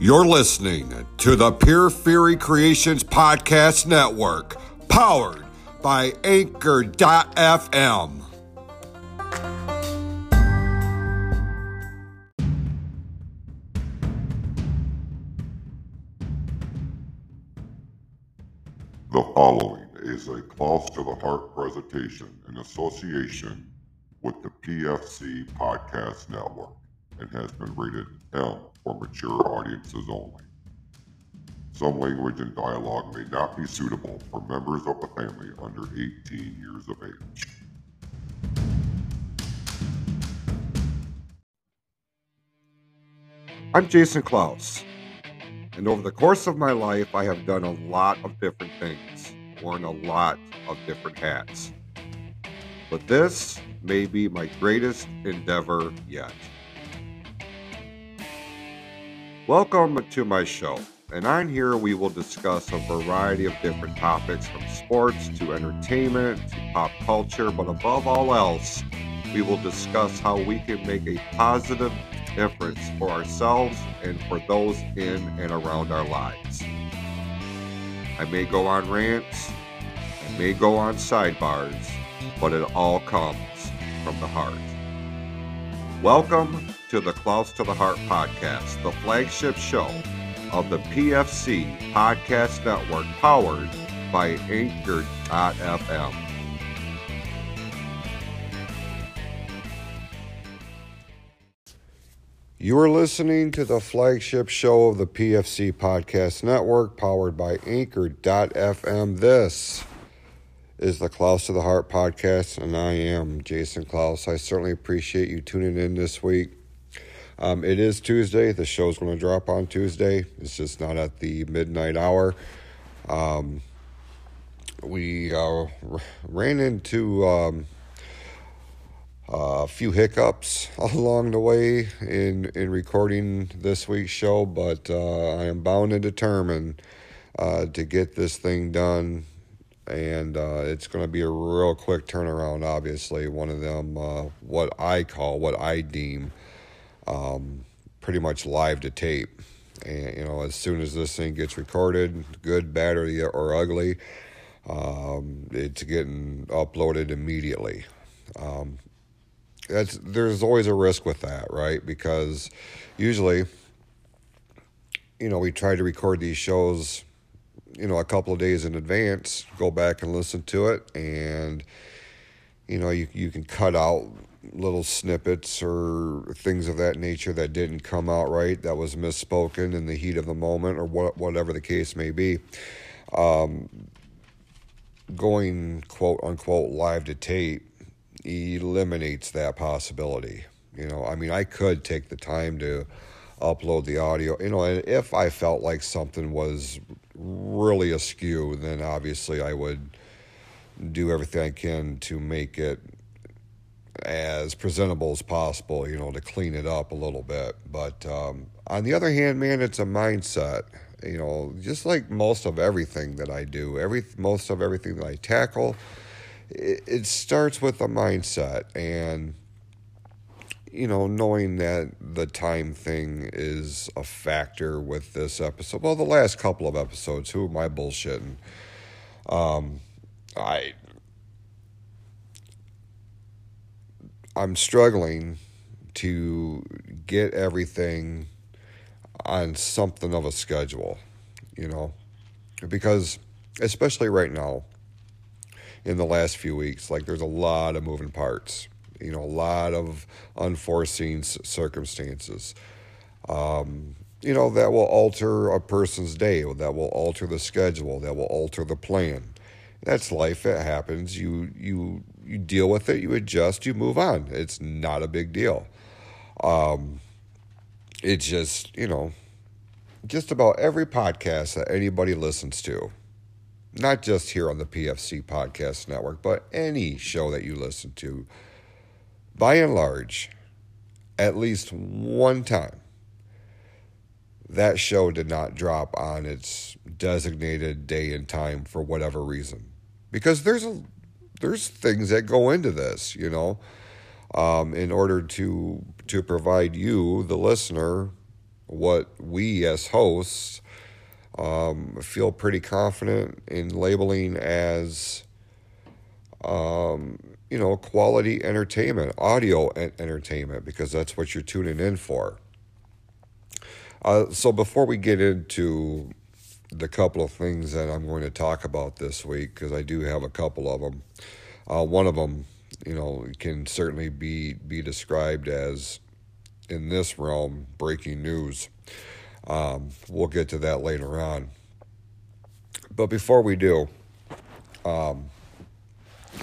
You're listening to the Pure Fury Creations Podcast Network, powered by Anchor.fm. The following is a Close to the Heart presentation in association with the PFC Podcast Network and has been rated M for mature audiences only. Some language and dialogue may not be suitable for members of the family under 18 years of age. I'm Jason Klaus, and over the course of my life, I have done a lot of different things, worn a lot of different hats. But this may be my greatest endeavor yet. Welcome to my show, and on here we will discuss a variety of different topics from sports to entertainment to pop culture, but above all else, we will discuss how we can make a positive difference for ourselves and for those in and around our lives. I may go on rants, I may go on sidebars, but it all comes from the heart. Welcome to the Close to the Heart podcast, the flagship show of the PFC Podcast Network powered by Anchor.fm. You are listening to the flagship show of the PFC Podcast Network powered by Anchor.fm. This is the Close to the Heart podcast, and I am Jason Klaus. I certainly appreciate you tuning in this week. Um, it is Tuesday. The show's going to drop on Tuesday. It's just not at the midnight hour. Um, we uh, ran into um, a few hiccups along the way in in recording this week's show, but uh, I am bound and determined uh, to get this thing done. And uh, it's going to be a real quick turnaround. Obviously, one of them, uh, what I call, what I deem, um, pretty much live to tape. And you know, as soon as this thing gets recorded, good, bad, or, or ugly, um, it's getting uploaded immediately. Um, that's there's always a risk with that, right? Because usually, you know, we try to record these shows, you know, a couple of days in advance, go back and listen to it, and you know, you you can cut out little snippets or things of that nature that didn't come out right, that was misspoken in the heat of the moment, or what, whatever the case may be. Um, going quote unquote live to tape eliminates that possibility. You know, I mean, I could take the time to upload the audio, you know, and if I felt like something was really askew, then obviously I would do everything I can to make it as presentable as possible, you know, to clean it up a little bit. But um, on the other hand, man, it's a mindset. You know, just like most of everything that I do, every most of everything that I tackle, it, it starts with a mindset and you know, knowing that the time thing is a factor with this episode. Well, the last couple of episodes, who am I bullshitting? Um, I I'm struggling to get everything on something of a schedule, you know, because especially right now in the last few weeks, like there's a lot of moving parts, you know, a lot of unforeseen circumstances. Um, you know, that will alter a person's day, that will alter the schedule, that will alter the plan. That's life. It happens. You you you deal with it. You adjust. You move on. It's not a big deal. Um, it's just you know, just about every podcast that anybody listens to, not just here on the PFC Podcast Network, but any show that you listen to, by and large, at least one time, that show did not drop on its designated day and time for whatever reason. Because there's a there's things that go into this, you know, um, in order to to provide you, the listener, what we as hosts um, feel pretty confident in labeling as, um, you know, quality entertainment, audio entertainment, because that's what you're tuning in for. Uh, so before we get into the couple of things that I'm going to talk about this week, because I do have a couple of them, uh, one of them, you know, can certainly be be described as in this realm breaking news. Um, we'll get to that later on. But before we do, um,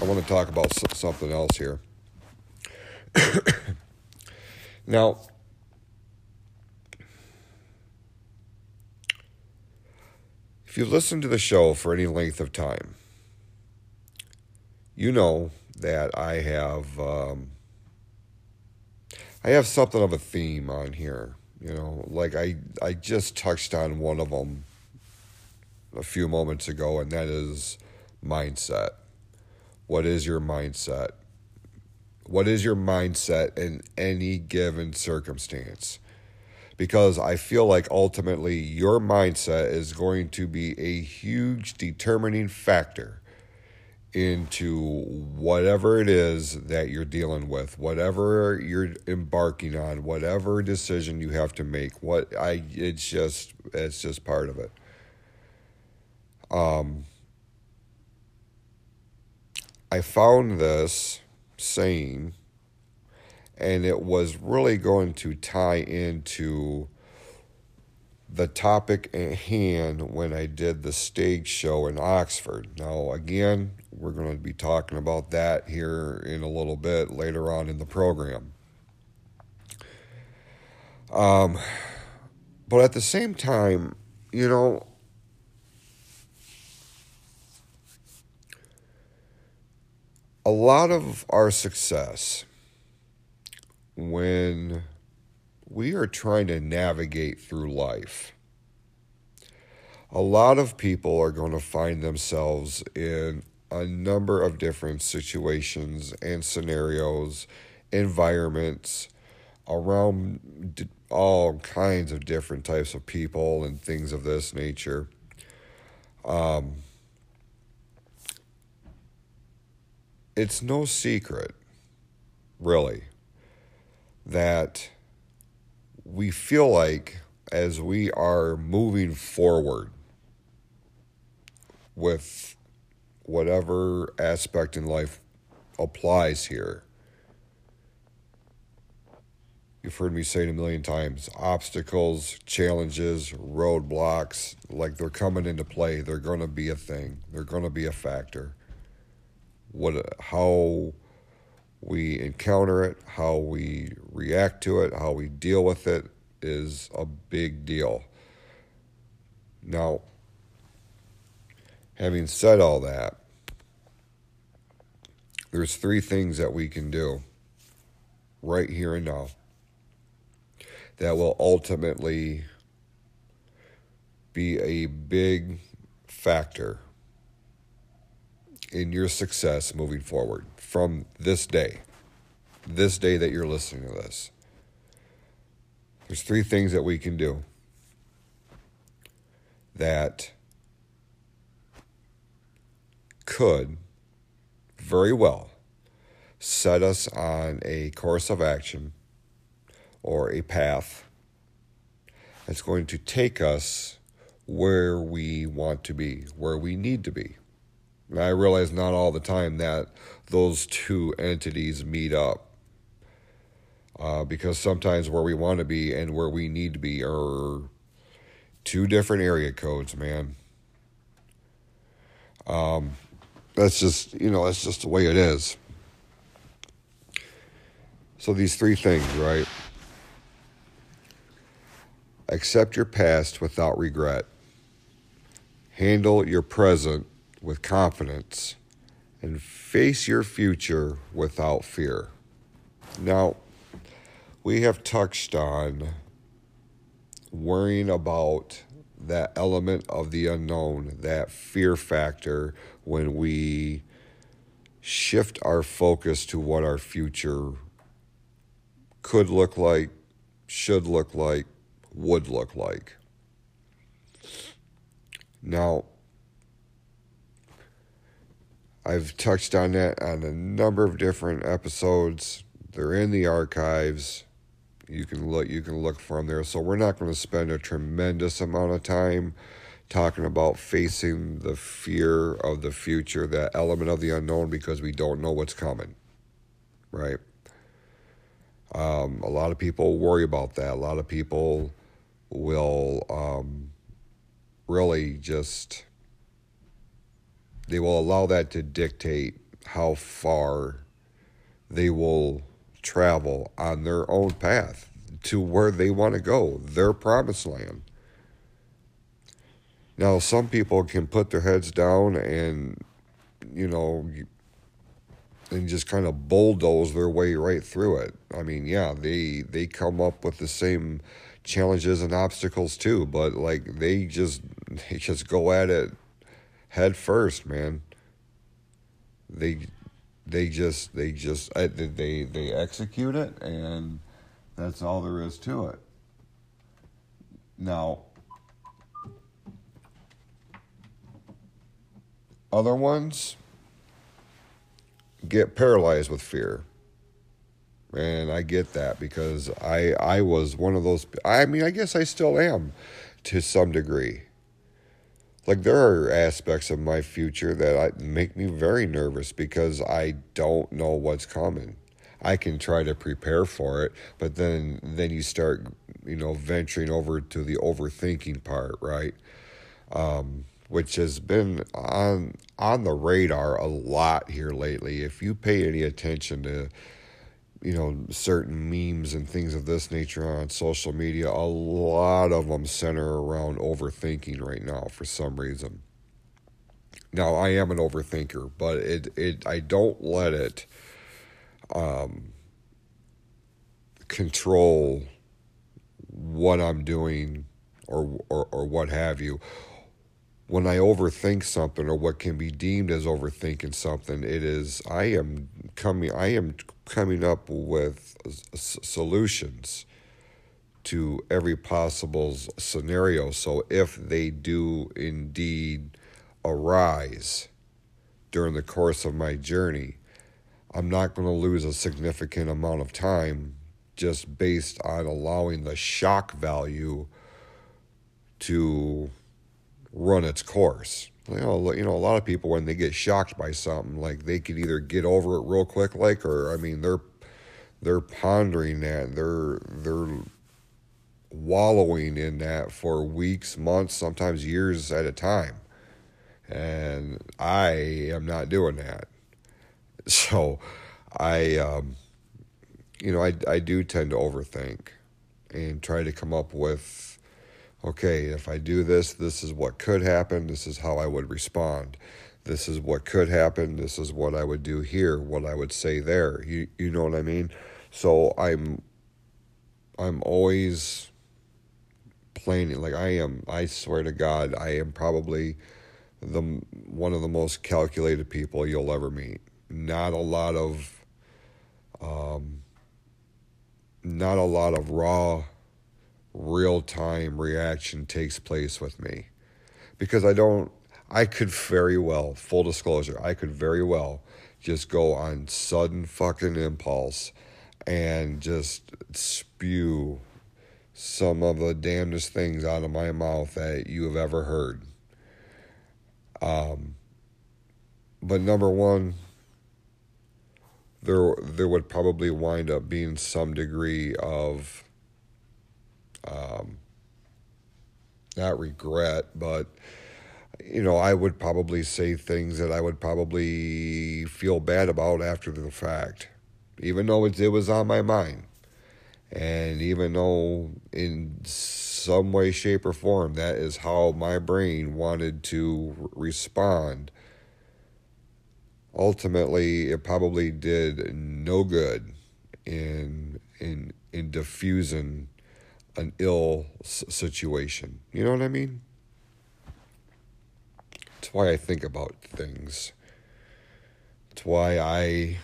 I want to talk about something else here. now, if you've listened to the show for any length of time, you know that I have um, I have something of a theme on here. You know, like I I just touched on one of them a few moments ago, and that is mindset. What is your mindset? What is your mindset in any given circumstance? Because I feel like ultimately your mindset is going to be a huge determining factor into whatever it is that you're dealing with, whatever you're embarking on, whatever decision you have to make. What I it's just it's just part of it. Um I found this saying and it was really going to tie into the topic at hand when I did the stage show in Oxford. Now, again, we're going to be talking about that here in a little bit later on in the program. Um, but at the same time, you know, a lot of our success when we are trying to navigate through life. A lot of people are going to find themselves in a number of different situations and scenarios, environments around all kinds of different types of people and things of this nature. Um, it's no secret, really, that we feel like as we are moving forward with whatever aspect in life applies here. You've heard me say it a million times obstacles, challenges, roadblocks, like they're coming into play. They're going to be a thing, they're going to be a factor. What, how we encounter it, how we react to it, how we deal with it is a big deal. Now, having said all that, there's three things that we can do right here and now that will ultimately be a big factor in your success moving forward from this day, this day that you're listening to this. There's three things that we can do that could very well set us on a course of action or a path that's going to take us where we want to be, where we need to be. I realize not all the time that those two entities meet up. Uh, because sometimes where we want to be and where we need to be are two different area codes, man. Um, that's just, you know, that's just the way it is. So these three things, right? Accept your past without regret. Handle your present with confidence and face your future without fear. Now, we have touched on worrying about that element of the unknown, that fear factor when we shift our focus to what our future could look like, should look like, would look like. Now, I've touched on that on a number of different episodes. They're in the archives. You can look you can look them there. So we're not going to spend a tremendous amount of time talking about facing the fear of the future, that element of the unknown because we don't know what's coming. Right? Um, a lot of people worry about that. A lot of people will um, really just they will allow that to dictate how far they will travel on their own path to where they want to go, their promised land. Now, some people can put their heads down and, you know, and just kind of bulldoze their way right through it. I mean, yeah, they they come up with the same challenges and obstacles too, but like they just they just go at it head first, man. They they just they just they they execute it and that's all there is to it. Now other ones get paralyzed with fear. And I get that because I I was one of those I mean I guess I still am to some degree. Like there are aspects of my future that I, make me very nervous because I don't know what's coming. I can try to prepare for it, but then then you start you know venturing over to the overthinking part, right? Um, which has been on on the radar a lot here lately. If you pay any attention to you know certain memes and things of this nature on social media, a lot of them center around overthinking right now for some reason. Now I am an overthinker, but it it I don't let it um, control what I'm doing or, or or what have you when I overthink something or what can be deemed as overthinking something, it is I am coming I am coming up with solutions to every possible scenario. So if they do indeed arise during the course of my journey, I'm not going to lose a significant amount of time just based on allowing the shock value to run its course. You know, you know, a lot of people when they get shocked by something, like they could either get over it real quick, like, or I mean, they're they're pondering that, they're they're wallowing in that for weeks, months, sometimes years at a time, and I am not doing that. So, I, um, you know, I I do tend to overthink and try to come up with okay, if I do this, this is what could happen, this is how I would respond. This is what could happen, this is what I would do here, what I would say there. You you know what I mean? So I'm I'm always planning like I am I swear to God, I am probably the one of the most calculated people you'll ever meet. Not a lot of um not a lot of raw real time reaction takes place with me. Because I don't, I could very well, full disclosure, I could very well just go on sudden fucking impulse and just spew some of the damnedest things out of my mouth that you have ever heard. Um, but number one, there there would probably wind up being some degree of um, not regret, but you know, I would probably say things that I would probably feel bad about after the fact, even though it, it was on my mind. And even though in some way, shape, or form, that is how my brain wanted to respond, ultimately, it probably did no good in in in diffusing an ill situation. You know what I mean? It's why I think about things. It's why I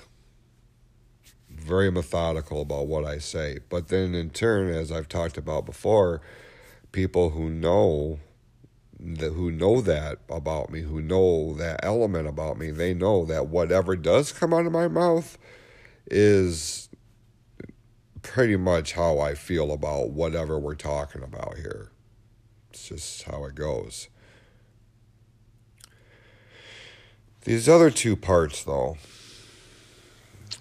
very methodical about what I say. But then, in turn, as I've talked about before, people who know that who know that about me, who know that element about me, they know that whatever does come out of my mouth is pretty much how I feel about whatever we're talking about here. It's just how it goes. These other two parts, though,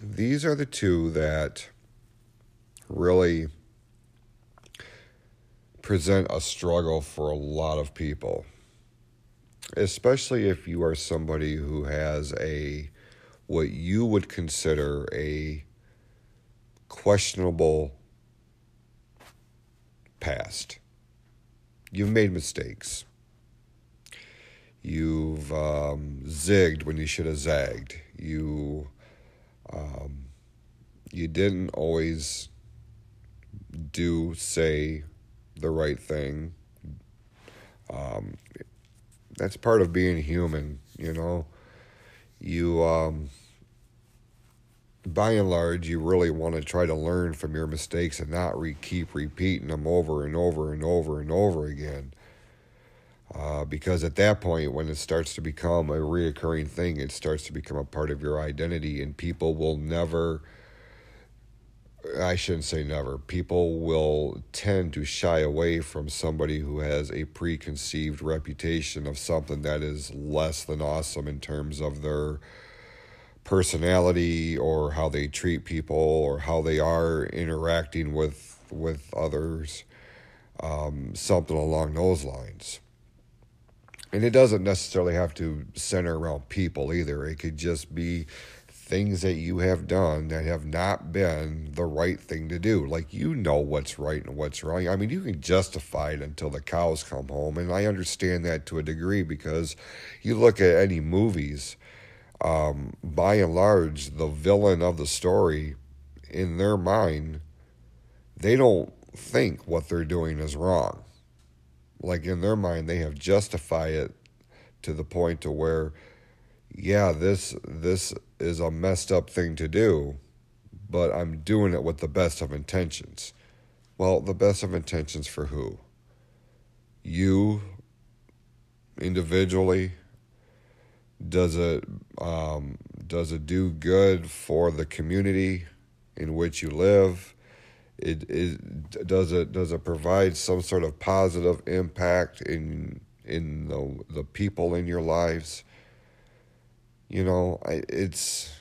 these are the two that really present a struggle for a lot of people, especially if you are somebody who has a what you would consider a questionable past. You've made mistakes. You've um, zigged when you should have zagged. You um, you didn't always do say the right thing. Um, that's part of being human, you know. You, um, by and large, you really want to try to learn from your mistakes and not re- keep repeating them over and over and over and over again. Uh, because at that point, when it starts to become a reoccurring thing, it starts to become a part of your identity, and people will never I shouldn't say never. People will tend to shy away from somebody who has a preconceived reputation of something that is less than awesome in terms of their personality or how they treat people or how they are interacting with with others. Um, something along those lines. And it doesn't necessarily have to center around people either. It could just be things that you have done that have not been the right thing to do. Like you know what's right and what's wrong. I mean, you can justify it until the cows come home, and I understand that to a degree because you look at any movies. Um, by and large, the villain of the story, in their mind, they don't think what they're doing is wrong. Like in their mind, they have justified it to the point to where yeah, this this is a messed up thing to do, but I'm doing it with the best of intentions. Well, the best of intentions for who? You individually does it um, does it do good for the community in which you live? It, it does it does it provide some sort of positive impact in in the the people in your lives? You know, I, it's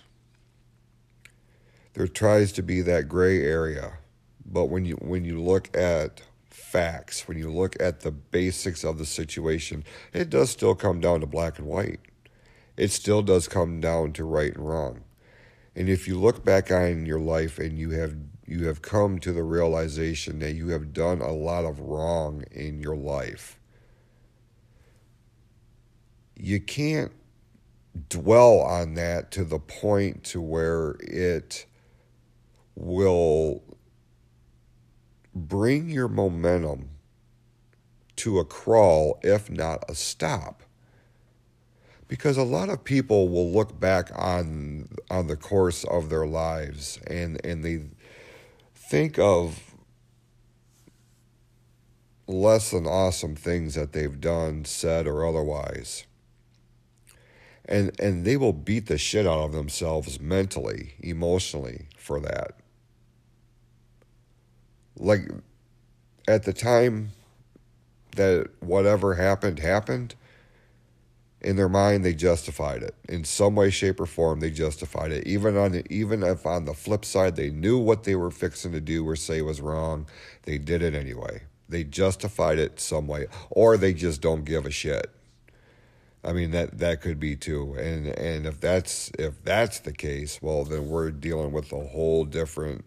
there tries to be that gray area, but when you when you look at facts, when you look at the basics of the situation, it does still come down to black and white. It still does come down to right and wrong. And if you look back on your life and you have you have come to the realization that you have done a lot of wrong in your life, you can't dwell on that to the point to where it will bring your momentum to a crawl if not a stop because a lot of people will look back on on the course of their lives and and they think of less than awesome things that they've done said or otherwise and and they will beat the shit out of themselves mentally, emotionally for that. Like at the time that whatever happened happened, in their mind they justified it in some way, shape, or form. They justified it, even on even if on the flip side they knew what they were fixing to do or say was wrong, they did it anyway. They justified it some way, or they just don't give a shit I mean that that could be too, and and if that's if that's the case, well then we're dealing with a whole different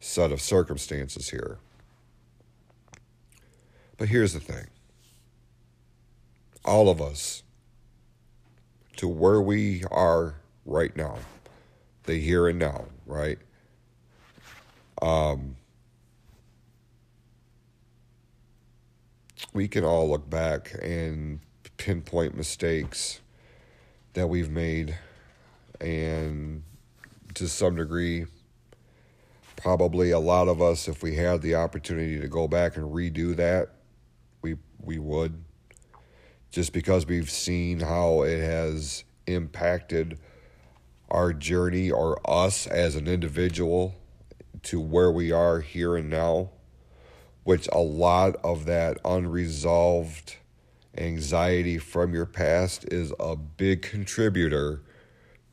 set of circumstances here. But here's the thing: all of us, to where we are right now, the here and now, right? Um, we can all look back and pinpoint mistakes that we've made and to some degree Probably a lot of us, if we had the opportunity to go back and redo that, we we would. Just because we've seen how it has impacted our journey or us as an individual to where we are here and now, which a lot of that unresolved anxiety from your past is a big contributor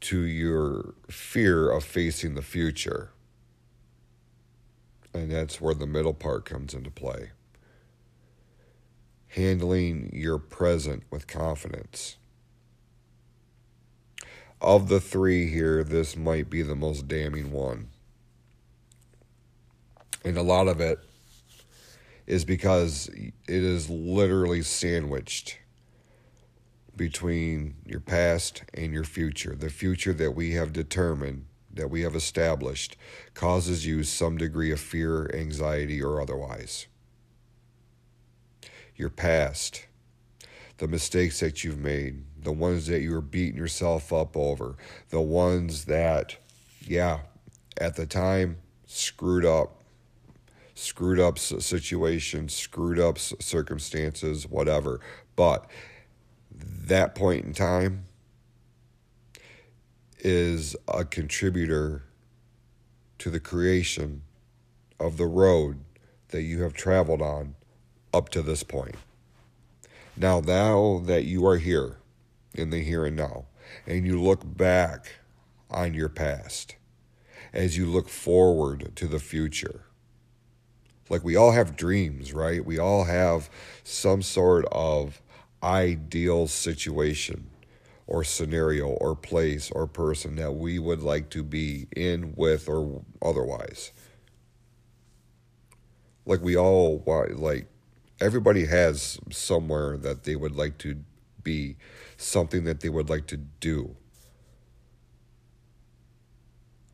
to your fear of facing the future. And that's where the middle part comes into play. Handling your present with confidence. Of the three here, this might be the most damning one. And a lot of it is because it is literally sandwiched between your past and your future. The future that we have determined, that we have established, causes you some degree of fear, anxiety, or otherwise. Your past, the mistakes that you've made, the ones that you were beating yourself up over, the ones that, yeah, at the time screwed up, screwed up situations, screwed up circumstances, whatever. But that point in time is a contributor to the creation of the road that you have traveled on up to this point. Now, now that you are here in the here and now, and you look back on your past, as you look forward to the future, like we all have dreams, right? We all have some sort of ideal situation or scenario or place or person that we would like to be in with or otherwise. Like we all like everybody has somewhere that they would like to be, something that they would like to do.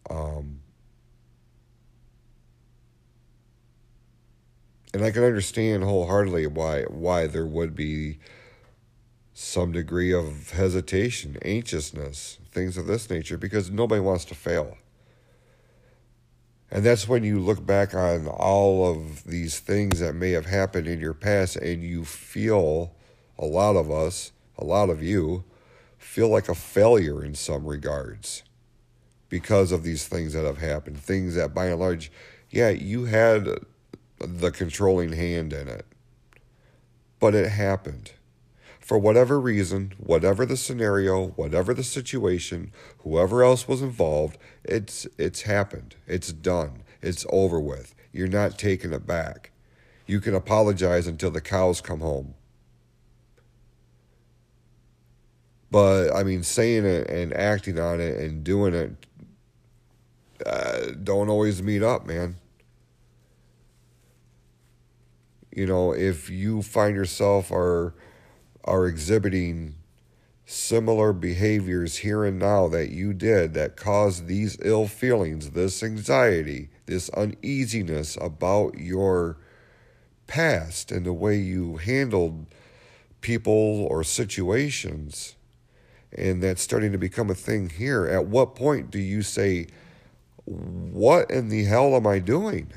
Um, and I can understand wholeheartedly why why there would be some degree of hesitation, anxiousness, things of this nature, because nobody wants to fail. And that's when you look back on all of these things that may have happened in your past and you feel, a lot of us, a lot of you, feel like a failure in some regards because of these things that have happened. Things that, by and large, yeah, you had the controlling hand in it, but it happened for whatever reason, whatever the scenario, whatever the situation, whoever else was involved, it's it's happened. It's done. It's over with. You're not taking it back. You can apologize until the cows come home. But I mean, saying it and acting on it and doing it uh, don't always meet up, man. You know, if you find yourself are are exhibiting similar behaviors here and now that you did that caused these ill feelings, this anxiety, this uneasiness about your past and the way you handled people or situations, and that's starting to become a thing here, at what point do you say, What in the hell am I doing?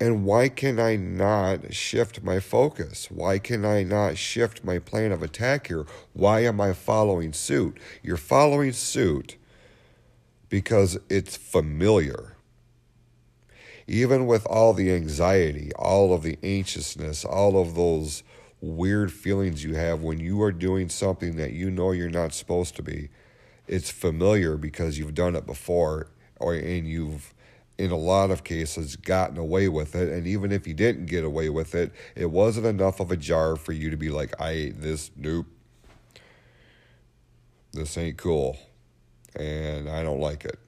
And why can I not shift my focus? Why can I not shift my plan of attack here? Why am I following suit? You're following suit because it's familiar. Even with all the anxiety, all of the anxiousness, all of those weird feelings you have when you are doing something that you know you're not supposed to be, it's familiar because you've done it before or and you've in a lot of cases gotten away with it. And even if you didn't get away with it it wasn't enough of a jar for you to be like i ate this. Nope. This ain't cool. And i don't like it.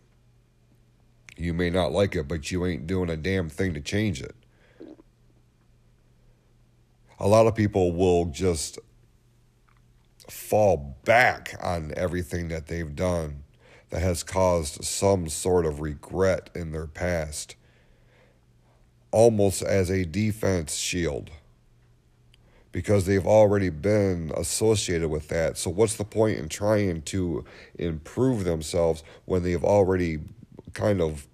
You may not like it but you ain't doing a damn thing to change it. A lot of people will just fall back on everything that they've done that has caused some sort of regret in their past, almost as a defense shield, because they've already been associated with that. So, what's the point in trying to improve themselves when they've already kind of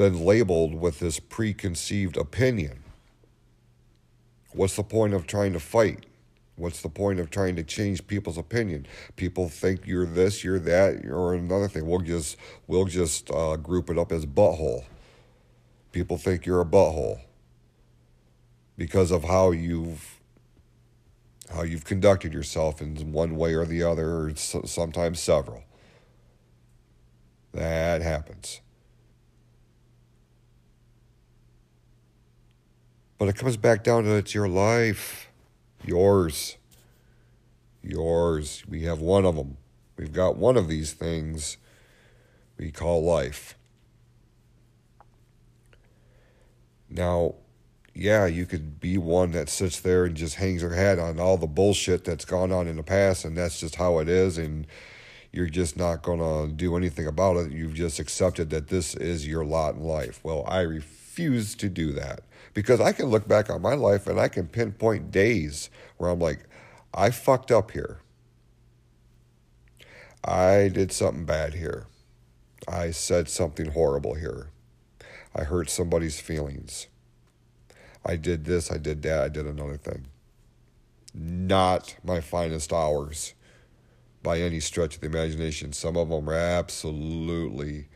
been labeled with this preconceived opinion. What's the point of trying to fight? What's the point of trying to change people's opinion? People think you're this, you're that, or another thing. We'll just we'll just uh, group it up as butthole. People think you're a butthole because of how you've how you've conducted yourself in one way or the other, or sometimes several. That happens. But it comes back down to it's your life, yours, yours. We have one of them. We've got one of these things we call life. Now, yeah, you could be one that sits there and just hangs her head on all the bullshit that's gone on in the past, and that's just how it is, and you're just not going to do anything about it. You've just accepted that this is your lot in life. Well, I refuse to do that because I can look back on my life and I can pinpoint days where I'm like, I fucked up here. I did something bad here. I said something horrible here. I hurt somebody's feelings. I did this, I did that, I did another thing. Not my finest hours by any stretch of the imagination. Some of them are absolutely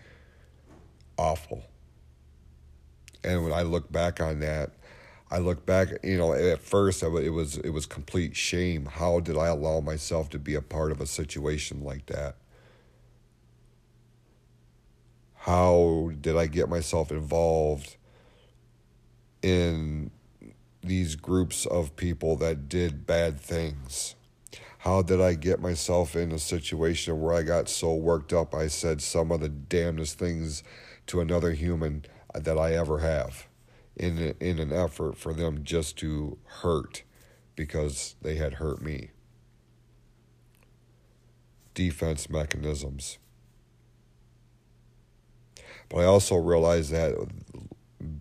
awful. And when I look back on that, I look back, you know, at first it was it was complete shame. How did I allow myself to be a part of a situation like that? How did I get myself involved in these groups of people that did bad things? How did I get myself in a situation where I got so worked up I said some of the damnedest things to another human that I ever have in in an effort for them just to hurt because they had hurt me. Defense mechanisms. But I also realize that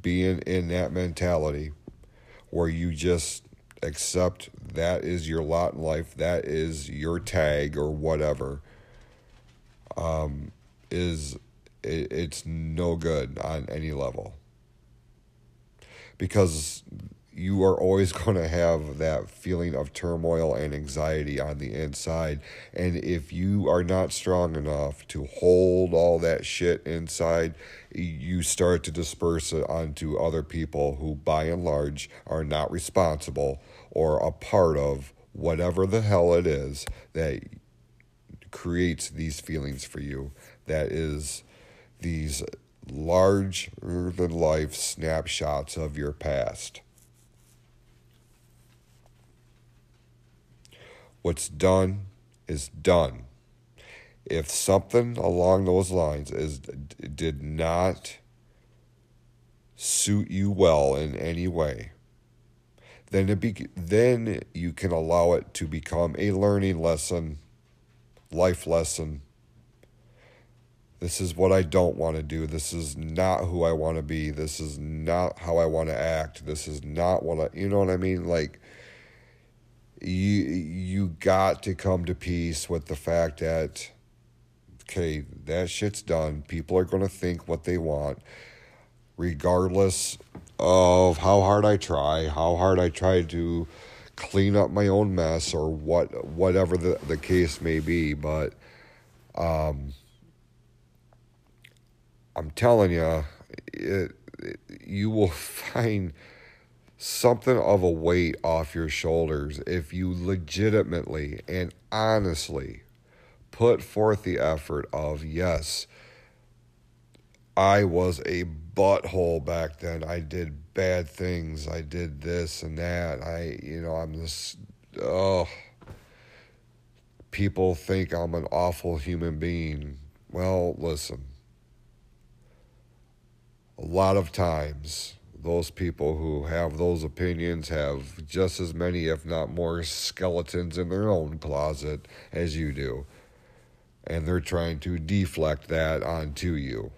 being in that mentality where you just accept that is your lot in life, that is your tag or whatever, um, is it, it's no good on any level. Because you are always going to have that feeling of turmoil and anxiety on the inside. And if you are not strong enough to hold all that shit inside, you start to disperse it onto other people who, by and large, are not responsible or a part of whatever the hell it is that creates these feelings for you. That is these larger than life snapshots of your past. What's done is done. If something along those lines is did not suit you well in any way, then it be, then you can allow it to become a learning lesson, life lesson. This is what I don't want to do. This is not who I want to be. This is not how I want to act. This is not what I, you know what I mean? Like, you you got to come to peace with the fact that okay, that shit's done. People are going to think what they want regardless of how hard I try, how hard I try to clean up my own mess or what whatever the, the case may be, but um I'm telling you, it, it, you will find something of a weight off your shoulders if you legitimately and honestly put forth the effort of yes i was a butthole back then. I did bad things. I did this and that. I you know i'm this oh people think i'm an awful human being. Well listen a lot of times those people who have those opinions have just as many, if not more, skeletons in their own closet as you do. And they're trying to deflect that onto you.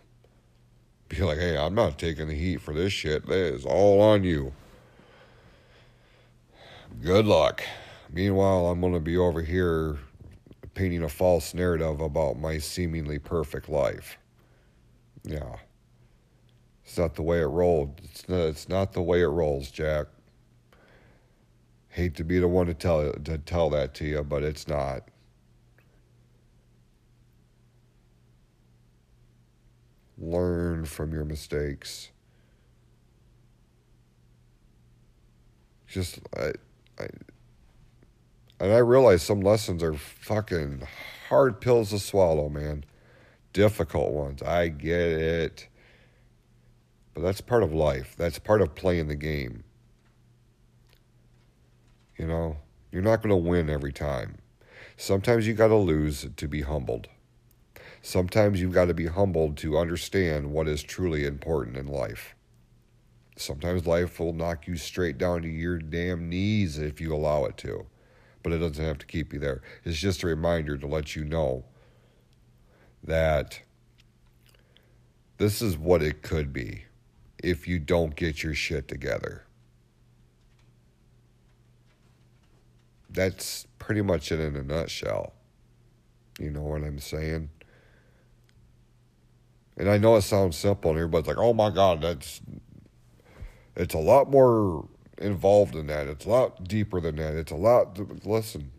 Be like, hey, I'm not taking the heat for this shit. That is all on you. Good luck. Meanwhile, I'm going to be over here painting a false narrative about my seemingly perfect life. Yeah. It's not the way it rolled. It's not, it's not the way it rolls, Jack. Hate to be the one to tell to tell that to you, but it's not. Learn from your mistakes. Just I, I and I realize some lessons are fucking hard pills to swallow, man. Difficult ones. I get it. But that's part of life. That's part of playing the game. You know, you're not going to win every time. Sometimes you got to lose to be humbled. Sometimes you've got to be humbled to understand what is truly important in life. Sometimes life will knock you straight down to your damn knees if you allow it to. But it doesn't have to keep you there. It's just a reminder to let you know that this is what it could be if you don't get your shit together. That's pretty much it in a nutshell. You know what I'm saying? And I know it sounds simple, and everybody's like, "Oh my God, that's it's a lot more involved than that. It's a lot deeper than that. It's a lot." Listen,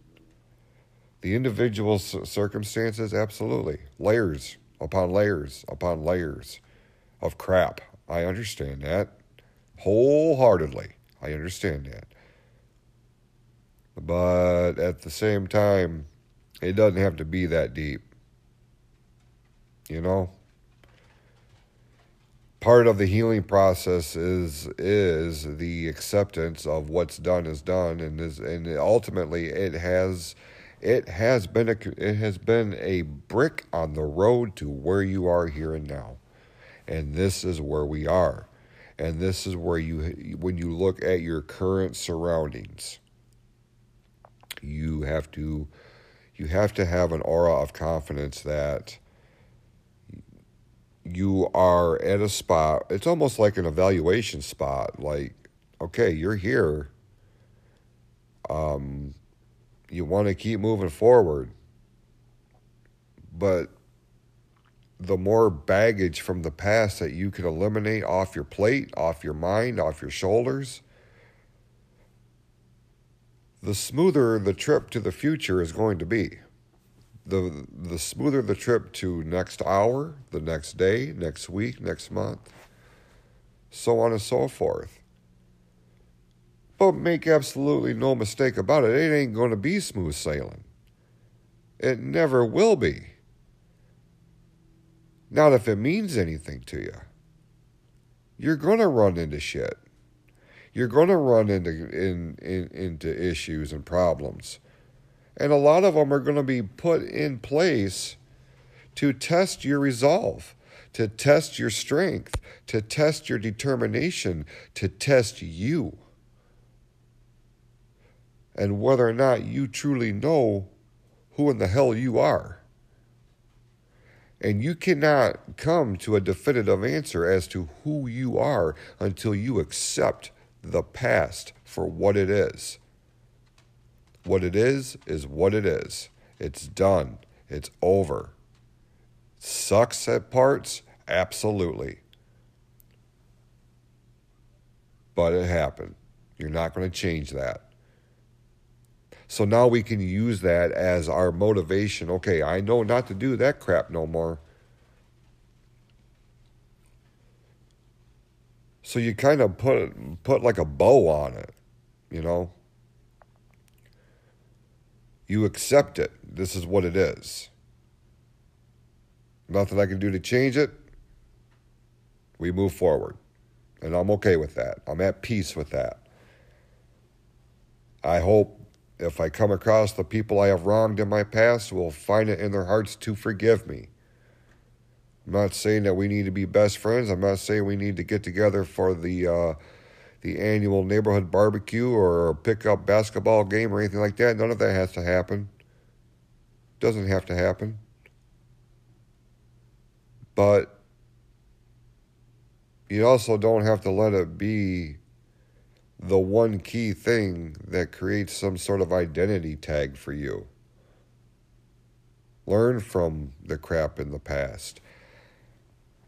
the individual circumstances, absolutely, layers upon layers upon layers of crap. I understand that wholeheartedly. I understand that. But at the same time, it doesn't have to be that deep. You know? Part of the healing process is is the acceptance of what's done is done and is and ultimately it has it has been a it has been a brick on the road to where you are here and now. And this is where we are. And this is where you when you look at your current surroundings you have to you have to have an aura of confidence that you are at a spot it's almost like an evaluation spot like okay you're here um you want to keep moving forward but the more baggage from the past that you can eliminate off your plate off your mind off your shoulders the smoother the trip to the future is going to be. The, the smoother the trip to next hour, the next day, next week, next month, so on and so forth. But make absolutely no mistake about it, it ain't going to be smooth sailing. It never will be. Not if it means anything to you. You're going to run into shit you're going to run into in, in, into issues and problems. And a lot of them are going to be put in place to test your resolve, to test your strength, to test your determination, to test you. And whether or not you truly know who in the hell you are. And you cannot come to a definitive answer as to who you are until you accept the past for what it is. What it is, is what it is. It's done. It's over. Sucks at parts? Absolutely. But it happened. You're not going to change that. So now we can use that as our motivation. Okay, I know not to do that crap no more. So you kind of put put like a bow on it, you know. You accept it. This is what it is. Nothing I can do to change it. We move forward. And I'm okay with that. I'm at peace with that. I hope if I come across the people I have wronged in my past will find it in their hearts to forgive me. I'm not saying that we need to be best friends. I'm not saying we need to get together for the uh, the annual neighborhood barbecue or pickup basketball game or anything like that. None of that has to happen. Doesn't have to happen. But you also don't have to let it be the one key thing that creates some sort of identity tag for you. Learn from the crap in the past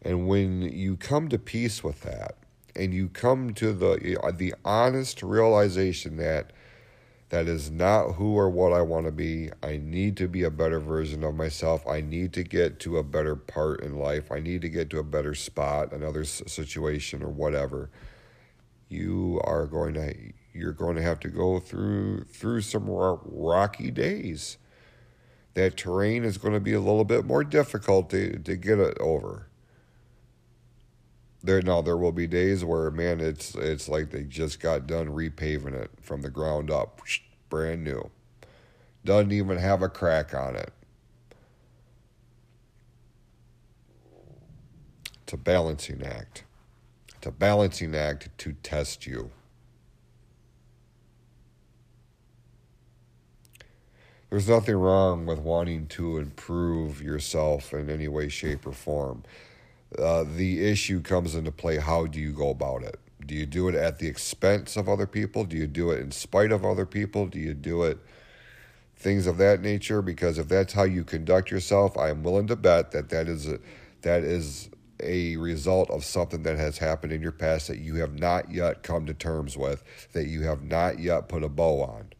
And when you come to peace with that, and you come to the the honest realization that that is not who or what I want to be. I need to be a better version of myself. I need to get to a better part in life. I need to get to a better spot, another situation or whatever. You are going to you're going to have to go through through some rocky days. That terrain is going to be a little bit more difficult to, to get it over. There now there will be days where man it's it's like they just got done repaving it from the ground up, brand new. Doesn't even have a crack on it. It's a balancing act. It's a balancing act to test you. There's nothing wrong with wanting to improve yourself in any way, shape, or form. Uh, the issue comes into play how do you go about it? Do you do it at the expense of other people? Do you do it in spite of other people? Do you do it things of that nature? Because if that's how you conduct yourself, I am willing to bet that that is a, that is a result of something that has happened in your past that you have not yet come to terms with, that you have not yet put a bow on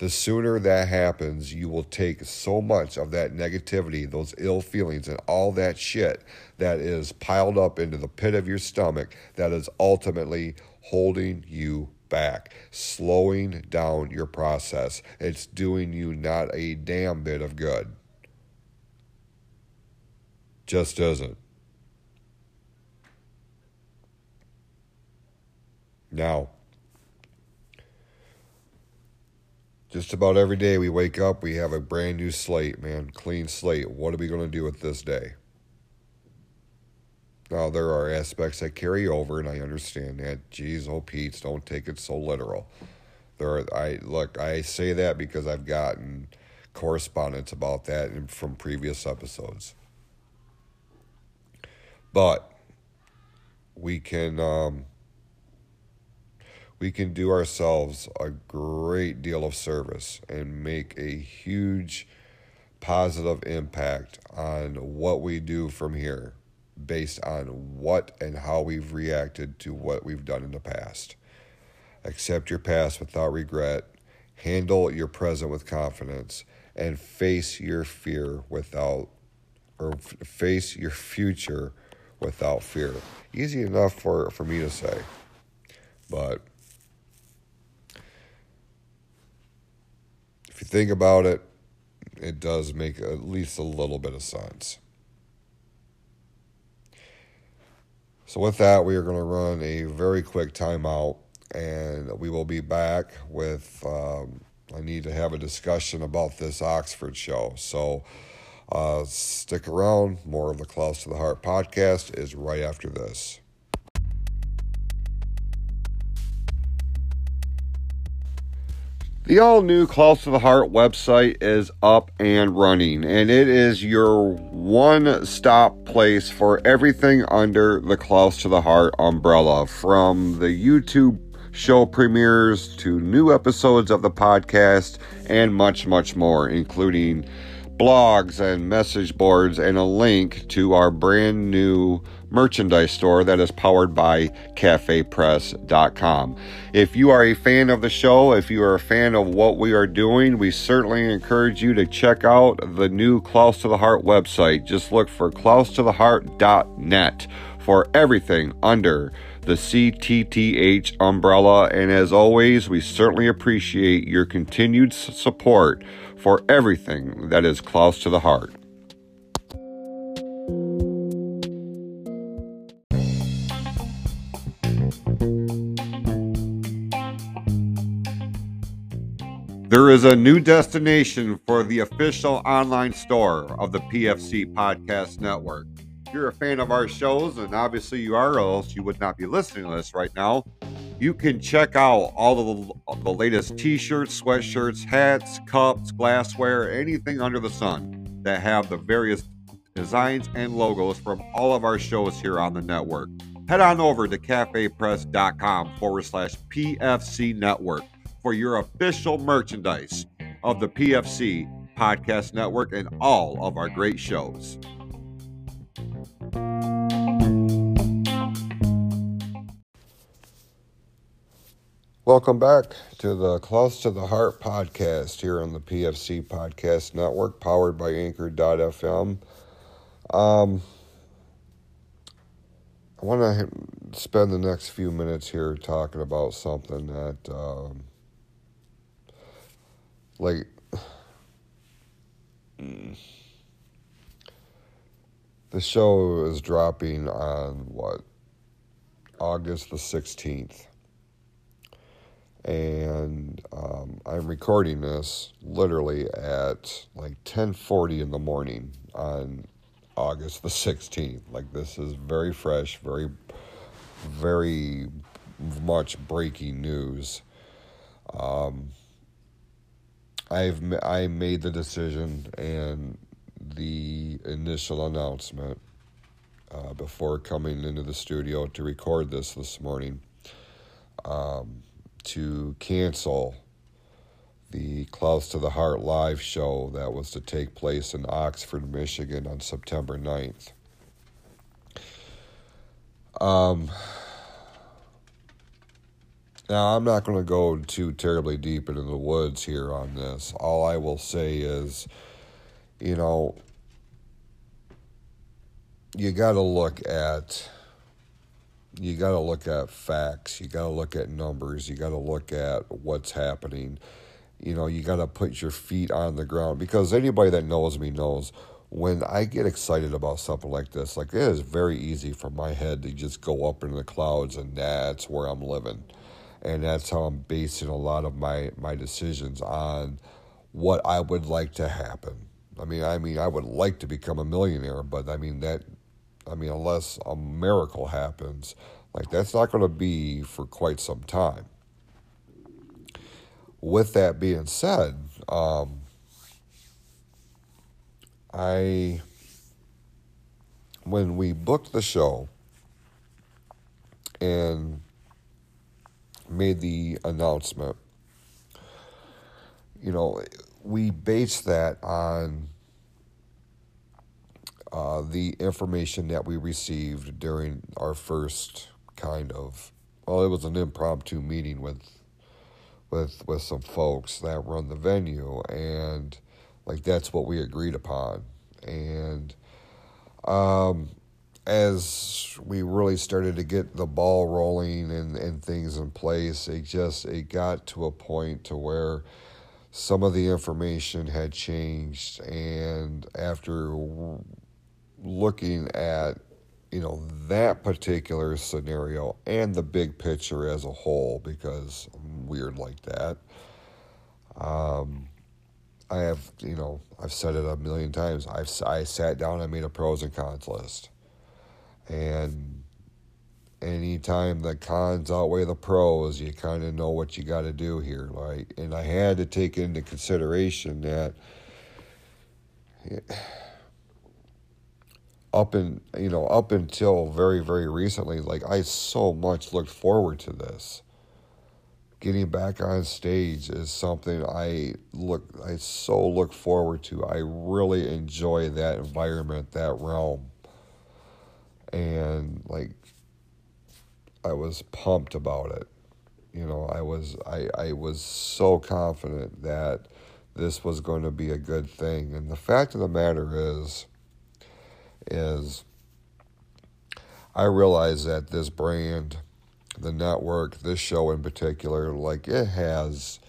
the sooner that happens, you will take so much of that negativity, those ill feelings, and all that shit that is piled up into the pit of your stomach that is ultimately holding you back, slowing down your process. It's doing you not a damn bit of good. Just doesn't. Now, just about every day we wake up, we have a brand new slate, man, clean slate. What are we going to do with this day? Now, there are aspects that carry over, and I understand that. Geez, oh, Pete, don't take it so literal. There are, I look, I say that because I've gotten correspondence about that from previous episodes. But we can um, we can do ourselves a great deal of service and make a huge positive impact on what we do from here based on what and how we've reacted to what we've done in the past. Accept your past without regret, handle your present with confidence, and face your fear without, or face your future without fear. Easy enough for, for me to say, but if you think about it, it does make at least a little bit of sense. So, with that, we are going to run a very quick timeout and we will be back with. Um, I need to have a discussion about this Oxford show. So, uh, stick around. More of the Close to the Heart podcast is right after this. The all new Close to the Heart website is up and running, and it is your one stop place for everything under the Close to the Heart umbrella from the YouTube show premieres to new episodes of the podcast and much, much more, including blogs and message boards, and a link to our brand new merchandise store that is powered by cafepress.com. If you are a fan of the show, if you are a fan of what we are doing, we certainly encourage you to check out the new Close to the Heart website. Just look for closetotheheart.net for everything under the CTTH umbrella. And as always, we certainly appreciate your continued support for everything that is close to the heart. There is a new destination for the official online store of the PFC Podcast Network. If you're a fan of our shows, and obviously you are, else you would not be listening to this right now, you can check out all of the, the latest t-shirts, sweatshirts, hats, cups, glassware, anything under the sun that have the various designs and logos from all of our shows here on the network. Head on over to cafepress.com forward slash PFC network for your official merchandise of the PFC Podcast Network and all of our great shows. Welcome back to the Close to the Heart podcast here on the PFC Podcast Network, powered by Anchor.fm. Um, I want to spend the next few minutes here talking about something that, um, like, the show is dropping on what August the 16th. And um, I'm recording this literally at like 10:40 in the morning on August the 16th. Like this is very fresh, very, very much breaking news. Um, I've I made the decision and the initial announcement uh, before coming into the studio to record this this morning um, to cancel the Close to the Heart live show that was to take place in Oxford, Michigan on September 9th. Um, now, I'm not going to go too terribly deep into the woods here on this. All I will say is, you know, you got to look at you got to look at facts you got to look at numbers you got to look at what's happening. You know you got to put your feet on the ground because anybody that knows me knows when i get excited about something like this like it is very easy for my head to just go up in the clouds and that's where i'm living. And that's how i'm basing a lot of my my decisions on what i would like to happen i mean i mean i would like to become a millionaire but i mean that I mean, unless a miracle happens, like that's not going to be for quite some time. With that being said, um, I when we booked the show and made the announcement, you know, we based that on uh, the information that we received during our first kind of well, it was an impromptu meeting with with with some folks that run the venue, and like that's what we agreed upon, and um, as we really started to get the ball rolling and, and things in place, it just it got to a point to where some of the information had changed, and after looking at you know that particular scenario and the big picture as a whole because I'm weird like that. Um, I have you know I've said it a million times. I've I sat down and made a pros and cons list, and anytime the cons outweigh the pros, you kind of know what you got to do here. Like, and I had to take into consideration that. up in you know up until very very recently like i so much looked forward to this getting back on stage is something i look i so look forward to i really enjoy that environment that realm and like i was pumped about it you know i was i i was so confident that this was going to be a good thing and the fact of the matter is is I realize that this brand, the network, this show in particular, like it has,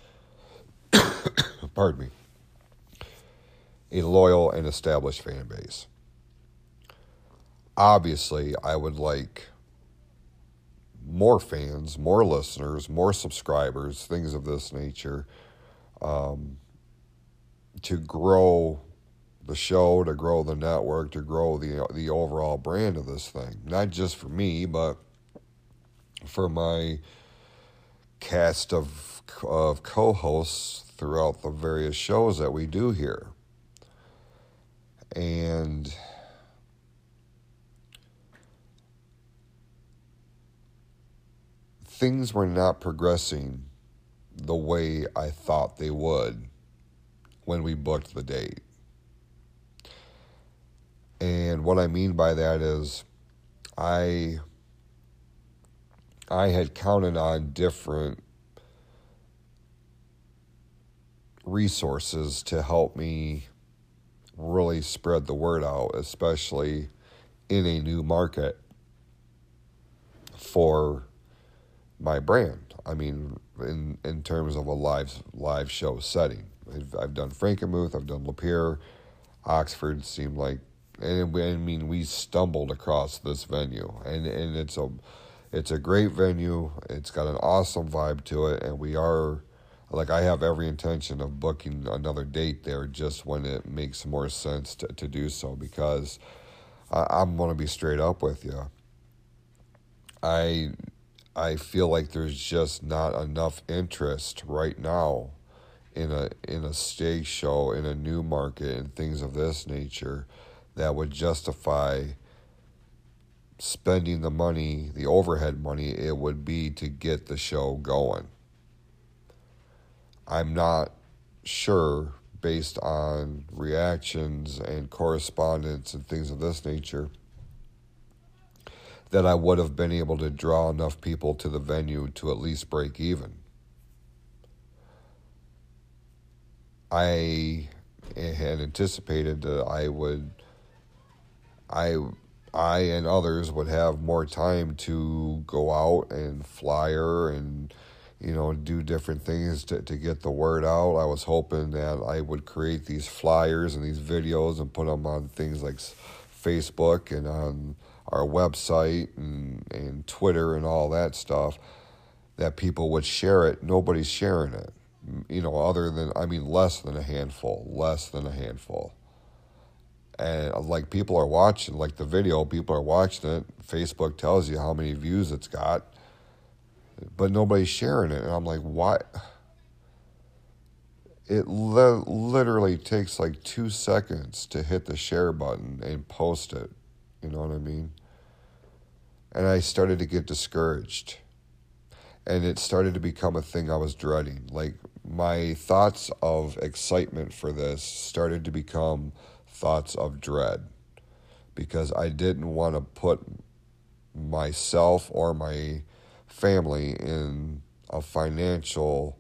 pardon me, a loyal and established fan base. Obviously, I would like more fans, more listeners, more subscribers, things of this nature, um, to grow the show, to grow the network, to grow the the overall brand of this thing. Not just for me, but for my cast of of co-hosts throughout the various shows that we do here. And things were not progressing the way I thought they would when we booked the date. And what I mean by that is I I had counted on different resources to help me really spread the word out, especially in a new market for my brand. I mean, in in terms of a live live show setting, I've, I've done Frankenmuth, I've done Lapeer, Oxford seemed like, and I mean, we stumbled across this venue, and and it's a it's a great venue. It's got an awesome vibe to it, and we are like I have every intention of booking another date there just when it makes more sense to, to do so because I, I'm to be straight up with you. I I feel like there's just not enough interest right now in a in a stage show in a new market and things of this nature that would justify spending the money, the overhead money it would be to get the show going. I'm not sure, based on reactions and correspondence and things of this nature, that I would have been able to draw enough people to the venue to at least break even. I had anticipated that I would, I, I and others would have more time to go out and flyer and you know, do different things to, to get the word out. I was hoping that I would create these flyers and these videos and put them on things like Facebook and on our website and, and Twitter and all that stuff that people would share it. Nobody's sharing it, you know, other than, I mean, less than a handful, less than a handful. And uh, like people are watching, like the video, people are watching it. Facebook tells you how many views it's got but nobody's sharing it. And I'm like, why? It li- literally takes like two seconds to hit the share button and post it. You know what I mean? And I started to get discouraged. And it started to become a thing I was dreading. Like, my thoughts of excitement for this started to become thoughts of dread because I didn't want to put myself or my family in a financial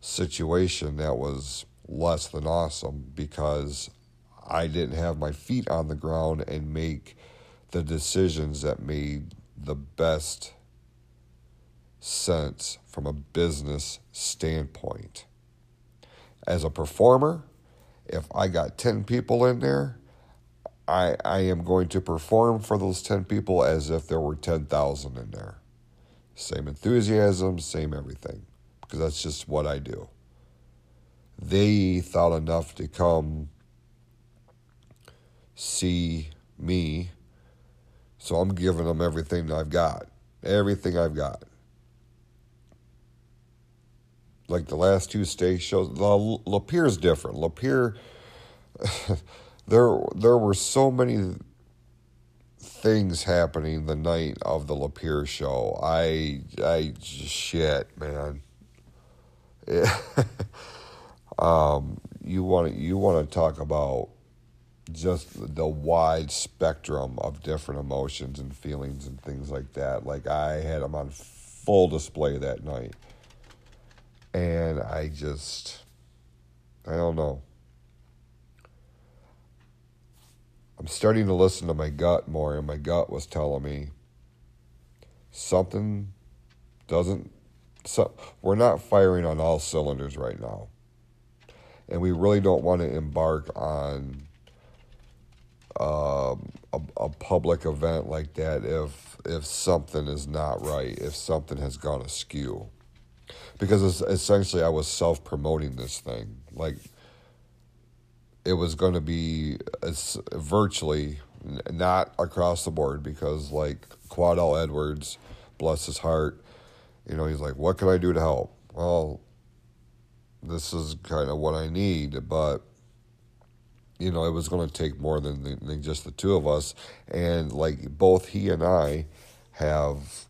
situation that was less than awesome because I didn't have my feet on the ground and make the decisions that made the best sense from a business standpoint. As a performer, if I got 10 people in there, I, I am going to perform for those 10 people as if there were 10,000 in there. Same enthusiasm, same everything, because that's just what I do. They thought enough to come see me, so I'm giving them everything I've got. Everything I've got. Like the last two stage shows, the Lapeer's different. Lapeer, there there were so many things happening the night of the Lapeer show. I I shit, man. um, you want you want to talk about just the wide spectrum of different emotions and feelings and things like that. Like I had them on full display that night, and I just I don't know. I'm starting to listen to my gut more, and my gut was telling me something doesn't. So we're not firing on all cylinders right now, and we really don't want to embark on um, a, a public event like that if if something is not right, if something has gone askew, because essentially I was self promoting this thing like it was going to be virtually not across the board because like Quadell Edwards, bless his heart, you know, he's like, what can I do to help? Well, this is kind of what I need, but you know, it was going to take more than, than just the two of us. And like both he and I have,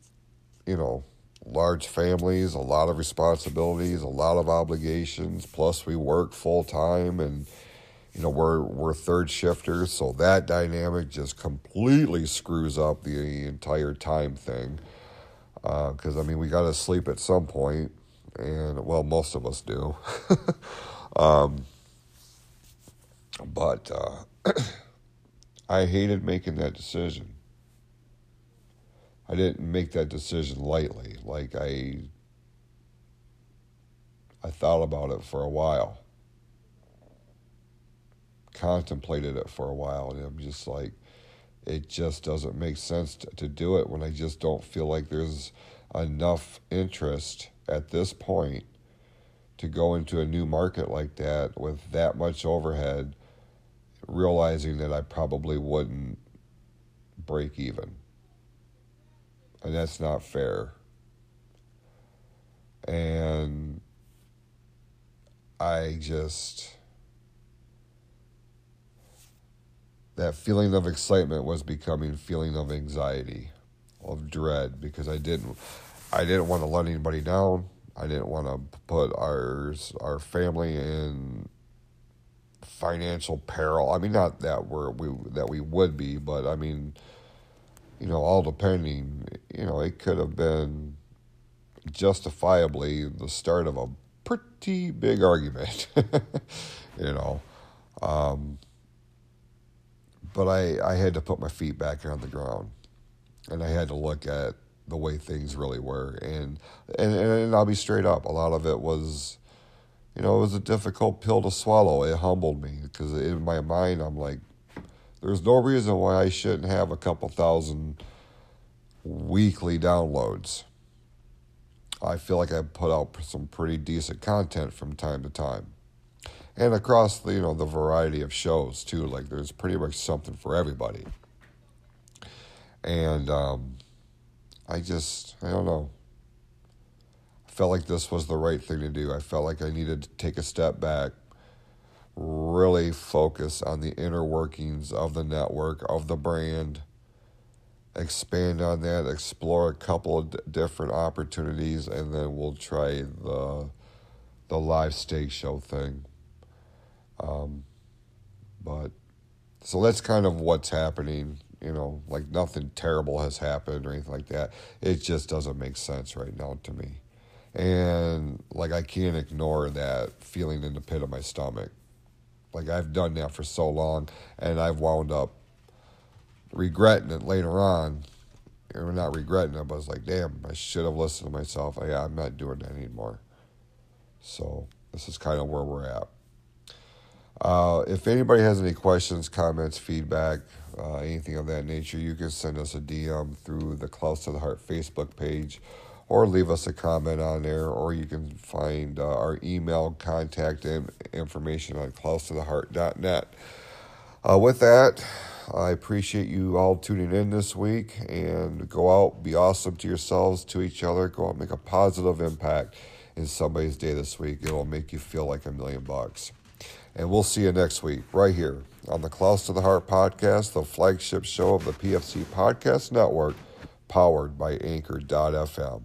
you know, large families, a lot of responsibilities, a lot of obligations. Plus, we work full time and you know we're we're third shifters so that dynamic just completely screws up the entire time thing because uh, i mean we got to sleep at some point and well, most of us do. um, but uh, I hated making that decision. I didn't make that decision lightly. Like I, I thought about it for a while, contemplated it for a while, and I'm just like, it just doesn't make sense to, to do it when I just don't feel like there's enough interest at this point to go into a new market like that with that much overhead, realizing that I probably wouldn't break even. And that's not fair. And I just. That feeling of excitement was becoming feeling of anxiety, of dread, because I didn't I didn't want to let anybody down. I didn't want to put ours, our family in financial peril. I mean, not that we're we that we would be, but I mean, you know, all depending. You know, it could have been justifiably the start of a pretty big argument. you know, um, but I I had to put my feet back on the ground, and I had to look at the way things really were. And, and, and I'll be straight up, a lot of it was, you know, it was a difficult pill to swallow. It humbled me because in my mind, I'm like, there's no reason why I shouldn't have a couple thousand weekly downloads. I feel like I put out some pretty decent content from time to time. And across the, you know, the variety of shows too, like there's pretty much something for everybody. And um, I just, I don't know. Felt like this was the right thing to do. I felt like I needed to take a step back, really focus on the inner workings of the network, of the brand, expand on that, explore a couple of d- different opportunities, and then we'll try the the live stage show thing. Um, but so that's kind of what's happening you know, like nothing terrible has happened or anything like that. It just doesn't make sense right now to me. And like I can't ignore that feeling in the pit of my stomach. Like I've done that for so long and I've wound up regretting it later on. Or not regretting it, but it's like, damn, I should have listened to myself. I, I'm not doing that anymore. So this is kind of where we're at. Uh, if anybody has any questions, comments, feedback, uh, anything of that nature, you can send us a DM through the Close to the Heart Facebook page or leave us a comment on there, or you can find uh, our email contact information on closetotheheart.net. Uh, with that, I appreciate you all tuning in this week and go out, be awesome to yourselves, to each other, go out, make a positive impact in somebody's day this week. It'll make you feel like a million bucks. And we'll see you next week, right here on the Close to the Heart podcast, the flagship show of the PFC Podcast Network, powered by Anchor.fm.